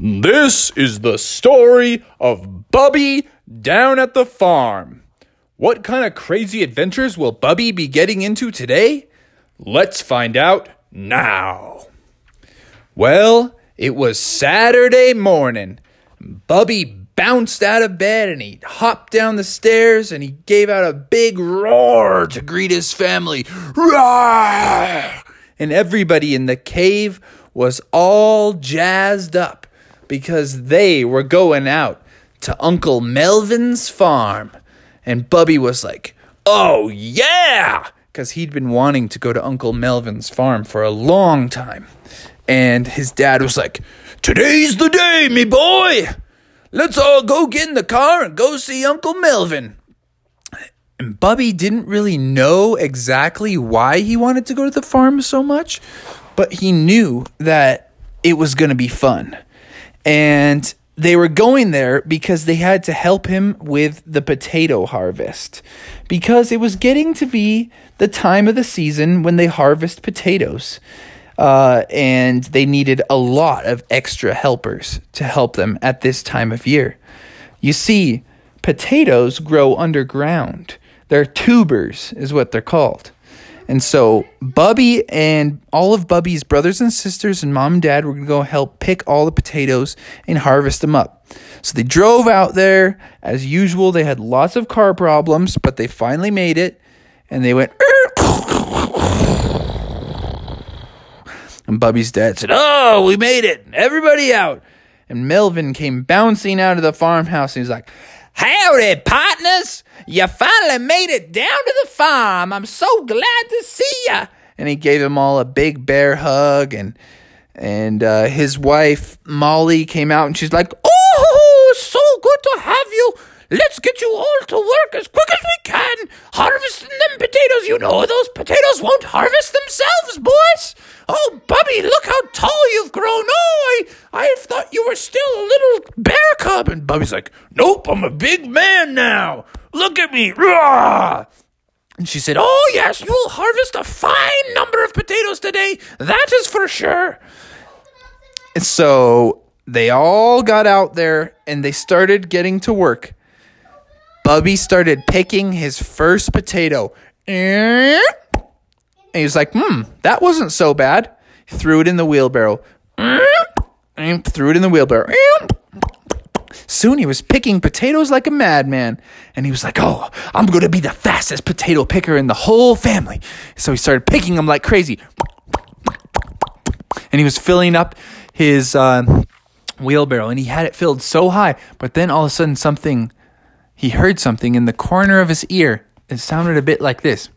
This is the story of Bubby down at the farm. What kind of crazy adventures will Bubby be getting into today? Let's find out now. Well, it was Saturday morning. Bubby bounced out of bed and he hopped down the stairs and he gave out a big roar to greet his family. Roar! And everybody in the cave was all jazzed up because they were going out to Uncle Melvin's farm. And Bubby was like, Oh, yeah! Because he'd been wanting to go to Uncle Melvin's farm for a long time. And his dad was like, Today's the day, me boy! Let's all go get in the car and go see Uncle Melvin. And Bubby didn't really know exactly why he wanted to go to the farm so much, but he knew that it was going to be fun. And they were going there because they had to help him with the potato harvest because it was getting to be the time of the season when they harvest potatoes. Uh, and they needed a lot of extra helpers to help them at this time of year. You see, potatoes grow underground. They're tubers, is what they're called. And so Bubby and all of Bubby's brothers and sisters and mom and dad were going to go help pick all the potatoes and harvest them up. So they drove out there. As usual, they had lots of car problems, but they finally made it. And they went. And Bubby's dad said, Oh, we made it. Everybody out. And Melvin came bouncing out of the farmhouse and he's like, Howdy, partners! You finally made it down to the farm. I'm so glad to see ya. And he gave them all a big bear hug, and and uh, his wife Molly came out and she's like, "Oh, so good to have you. Let's get you all to work as quick as we can, harvesting them potatoes. You know those potatoes won't harvest themselves, boys. Oh, Bubby, look how tall you've grown. Oh, I, I thought you were still a little bear cub. And Bubby's like, Nope, I'm a big man now. Look at me. Rah! And she said, Oh, yes, you will harvest a fine number of potatoes today. That is for sure. And so they all got out there and they started getting to work. Bubby started picking his first potato. And he was like, hmm, that wasn't so bad. Threw it in the wheelbarrow. And threw it in the wheelbarrow. Soon he was picking potatoes like a madman. And he was like, oh, I'm going to be the fastest potato picker in the whole family. So he started picking them like crazy. And he was filling up his uh, wheelbarrow. And he had it filled so high. But then all of a sudden, something, he heard something in the corner of his ear. It sounded a bit like this.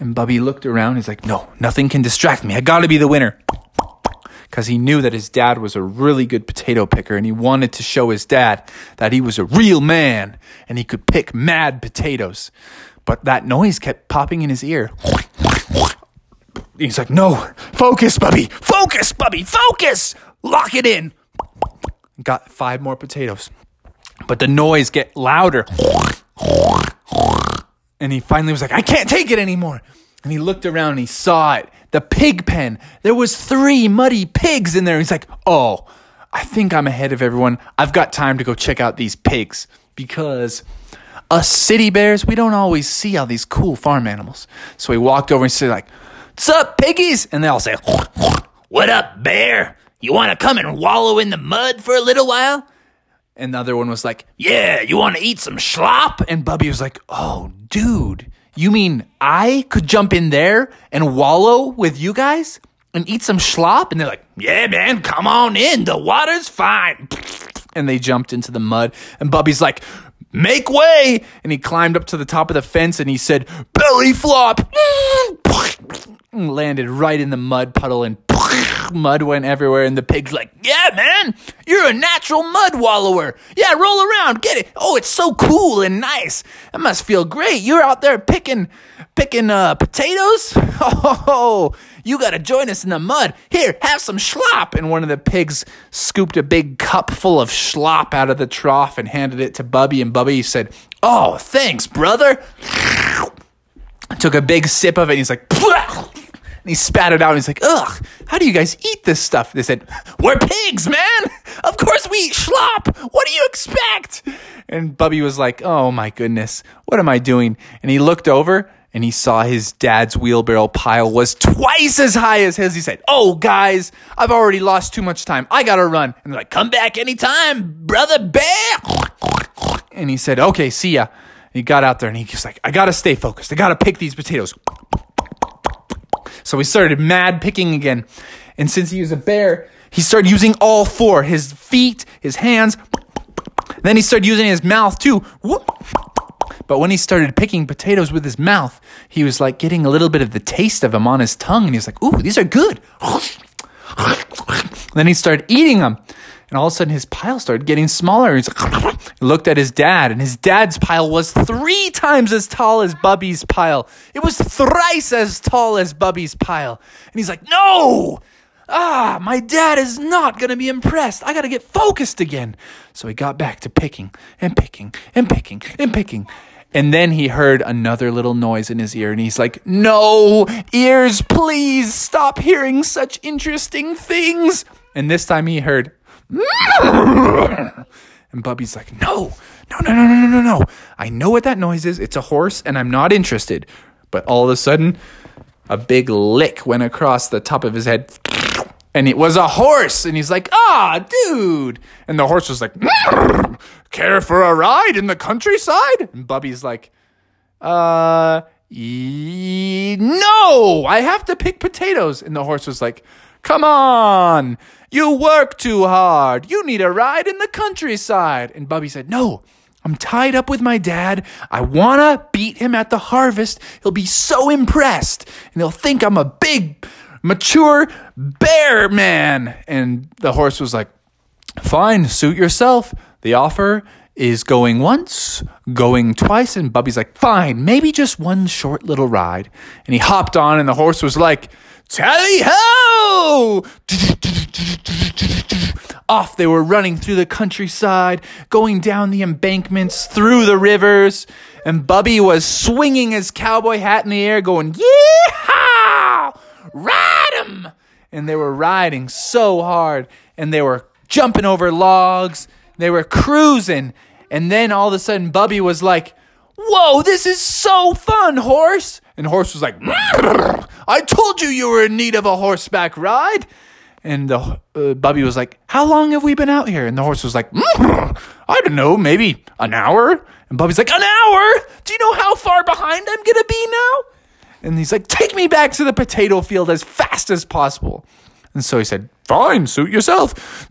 And Bubby looked around. He's like, no, nothing can distract me. I got to be the winner because he knew that his dad was a really good potato picker and he wanted to show his dad that he was a real man and he could pick mad potatoes. But that noise kept popping in his ear. He's like, no, focus, Bubby, focus, Bubby, focus, lock it in. Got five more potatoes. But the noise get louder. And he finally was like, I can't take it anymore. And he looked around and he saw it. The pig pen. There was three muddy pigs in there. He's like, "Oh, I think I'm ahead of everyone. I've got time to go check out these pigs because us city bears, we don't always see all these cool farm animals." So he walked over and said like, "What's up, piggies?" And they all say, "What up, bear? You want to come and wallow in the mud for a little while?" And the other one was like, "Yeah, you want to eat some slop?" And Bubby was like, "Oh, dude, you mean I could jump in there and wallow with you guys and eat some slop? And they're like, yeah, man, come on in. The water's fine. And they jumped into the mud. And Bubby's like, make way. And he climbed up to the top of the fence and he said, belly flop. And landed right in the mud puddle and mud went everywhere. And the pig's like, yeah, man, you're a natural mud wallower. Yeah, roll around, get it. Oh, it's so cool and nice. That must feel great. You're out there picking, picking uh, potatoes. Oh, you got to join us in the mud. Here, have some slop. And one of the pigs scooped a big cup full of slop out of the trough and handed it to Bubby. And Bubby said, "Oh, thanks, brother." Took a big sip of it. and He's like, and he spat it out. And he's like, ugh, how do you guys eat this stuff? They said, we're pigs, man. Of course we eat schlop. What do you expect? And Bubby was like, oh my goodness, what am I doing? And he looked over and he saw his dad's wheelbarrow pile was twice as high as his. He said, Oh, guys, I've already lost too much time. I gotta run. And they're like, Come back anytime, brother bear. And he said, Okay, see ya. He got out there and he was like, I gotta stay focused. I gotta pick these potatoes. So he started mad picking again. And since he was a bear, he started using all four his feet, his hands. Then he started using his mouth too. But when he started picking potatoes with his mouth, he was like getting a little bit of the taste of them on his tongue. And he was like, Ooh, these are good. then he started eating them. And all of a sudden, his pile started getting smaller. He's like, he looked at his dad, and his dad's pile was three times as tall as Bubby's pile. It was thrice as tall as Bubby's pile. And he's like, No! Ah, my dad is not going to be impressed. I got to get focused again. So he got back to picking and picking and picking and picking. And then he heard another little noise in his ear, and he's like, No, ears, please stop hearing such interesting things. And this time he heard, and Bubby's like, No, no, no, no, no, no, no. I know what that noise is. It's a horse, and I'm not interested. But all of a sudden, a big lick went across the top of his head and it was a horse. And he's like, ah, dude. And the horse was like, care for a ride in the countryside? And Bubby's like, uh, no, I have to pick potatoes. And the horse was like, come on, you work too hard. You need a ride in the countryside. And Bubby said, no. I'm tied up with my dad. I want to beat him at the harvest. He'll be so impressed and he'll think I'm a big mature bear man. And the horse was like, Fine, suit yourself. The offer is going once, going twice. And Bubby's like, Fine, maybe just one short little ride. And he hopped on, and the horse was like, Tally ho! Off they were running through the countryside, going down the embankments, through the rivers, and Bubby was swinging his cowboy hat in the air, going, Yeehaw! Ride 'em! And they were riding so hard, and they were jumping over logs, they were cruising, and then all of a sudden, Bubby was like, Whoa, this is so fun, horse! And the Horse was like, I told you you were in need of a horseback ride. And the uh, Bubby was like, How long have we been out here? And the horse was like, I don't know, maybe an hour. And Bubby's like, An hour? Do you know how far behind I'm going to be now? And he's like, Take me back to the potato field as fast as possible. And so he said, Fine, suit yourself.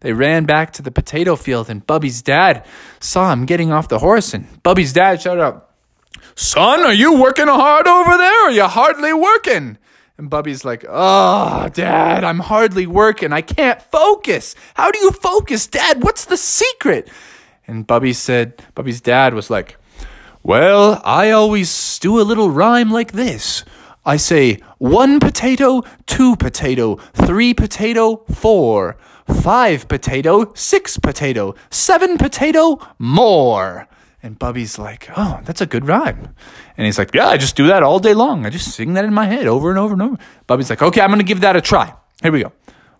They ran back to the potato field, and Bubby's dad saw him getting off the horse. And Bubby's dad shouted out, Son, are you working hard over there? Or are you hardly working? And Bubby's like, Oh, Dad, I'm hardly working. I can't focus. How do you focus, Dad? What's the secret? And Bubby said, Bubby's dad was like, Well, I always do a little rhyme like this. I say one potato, two potato, three potato, four, five potato, six potato, seven potato, more. And Bubby's like, oh, that's a good rhyme. And he's like, yeah, I just do that all day long. I just sing that in my head over and over and over. Bubby's like, okay, I'm going to give that a try. Here we go.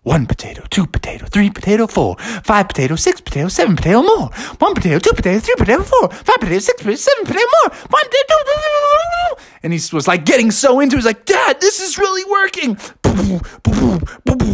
One potato, two potato, three potato, four, five potato, six potato, seven potato, more. One potato, two potato, three potato, four, five potato, six potato, seven potato, more. One potato, and he was like getting so into it. He was like, Dad, this is really working.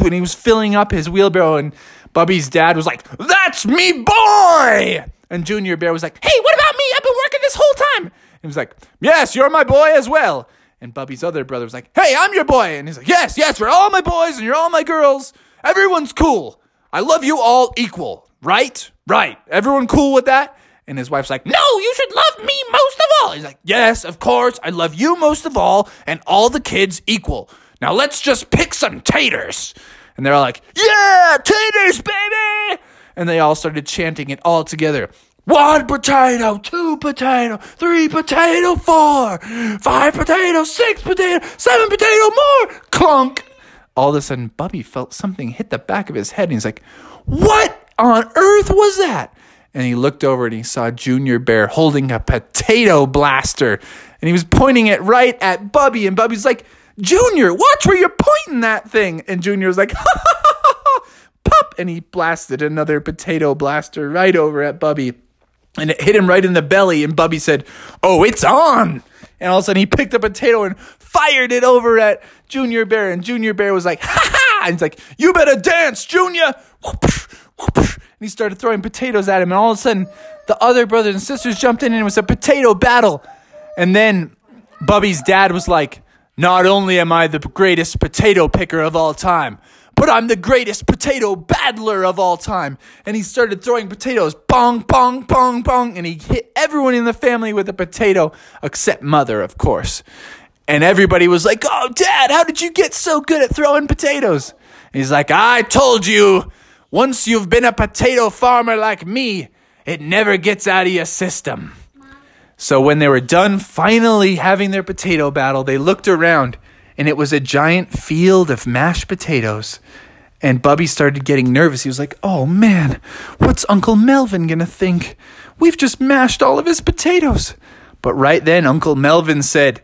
And he was filling up his wheelbarrow, and Bubby's dad was like, That's me, boy. And Junior Bear was like, Hey, what about me? I've been working this whole time. And he was like, Yes, you're my boy as well. And Bubby's other brother was like, Hey, I'm your boy. And he's like, Yes, yes, we're all my boys and you're all my girls. Everyone's cool. I love you all equal. Right? Right. Everyone cool with that? And his wife's like, No, you should love me most of all. He's like, Yes, of course. I love you most of all and all the kids equal. Now let's just pick some taters. And they're all like, Yeah, taters, baby. And they all started chanting it all together. One potato, two potato, three potato, four, five potato, six potato, seven potato, more. Clunk. All of a sudden, Bubby felt something hit the back of his head, and he's like, What on earth was that? And he looked over and he saw Junior Bear holding a potato blaster, and he was pointing it right at Bubby. And Bubby's like, Junior, watch where you're pointing that thing. And Junior was like, And he blasted another potato blaster right over at Bubby. And it hit him right in the belly. And Bubby said, Oh, it's on! And all of a sudden he picked a potato and fired it over at Junior Bear. And Junior Bear was like, Ha ha! And he's like, You better dance, Junior! And he started throwing potatoes at him. And all of a sudden, the other brothers and sisters jumped in and it was a potato battle. And then Bubby's dad was like, Not only am I the greatest potato picker of all time, but I'm the greatest potato battler of all time. And he started throwing potatoes, bong, bong, bong, bong, and he hit everyone in the family with a potato, except mother, of course. And everybody was like, Oh, dad, how did you get so good at throwing potatoes? And he's like, I told you, once you've been a potato farmer like me, it never gets out of your system. So when they were done finally having their potato battle, they looked around and it was a giant field of mashed potatoes. And Bubby started getting nervous. He was like, Oh man, what's Uncle Melvin gonna think? We've just mashed all of his potatoes. But right then, Uncle Melvin said,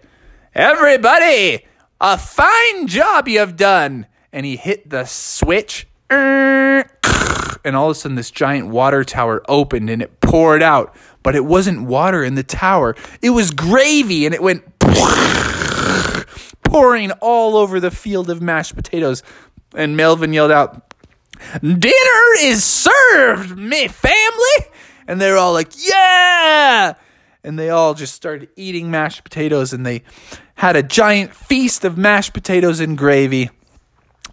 Everybody, a fine job you've done. And he hit the switch. And all of a sudden, this giant water tower opened and it poured out. But it wasn't water in the tower, it was gravy. And it went pouring all over the field of mashed potatoes. And Melvin yelled out, Dinner is served, me family. And they're all like, Yeah. And they all just started eating mashed potatoes and they had a giant feast of mashed potatoes and gravy.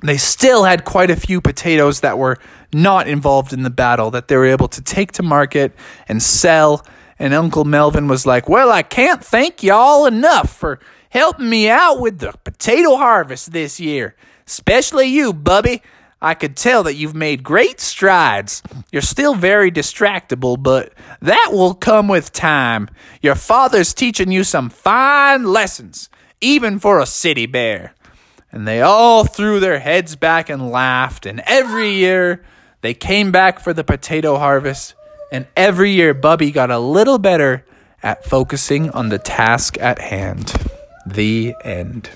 They still had quite a few potatoes that were not involved in the battle that they were able to take to market and sell. And Uncle Melvin was like, Well, I can't thank y'all enough for helping me out with the potato harvest this year. Especially you, Bubby. I could tell that you've made great strides. You're still very distractible, but that will come with time. Your father's teaching you some fine lessons, even for a city bear. And they all threw their heads back and laughed, and every year they came back for the potato harvest, and every year Bubby got a little better at focusing on the task at hand. The end.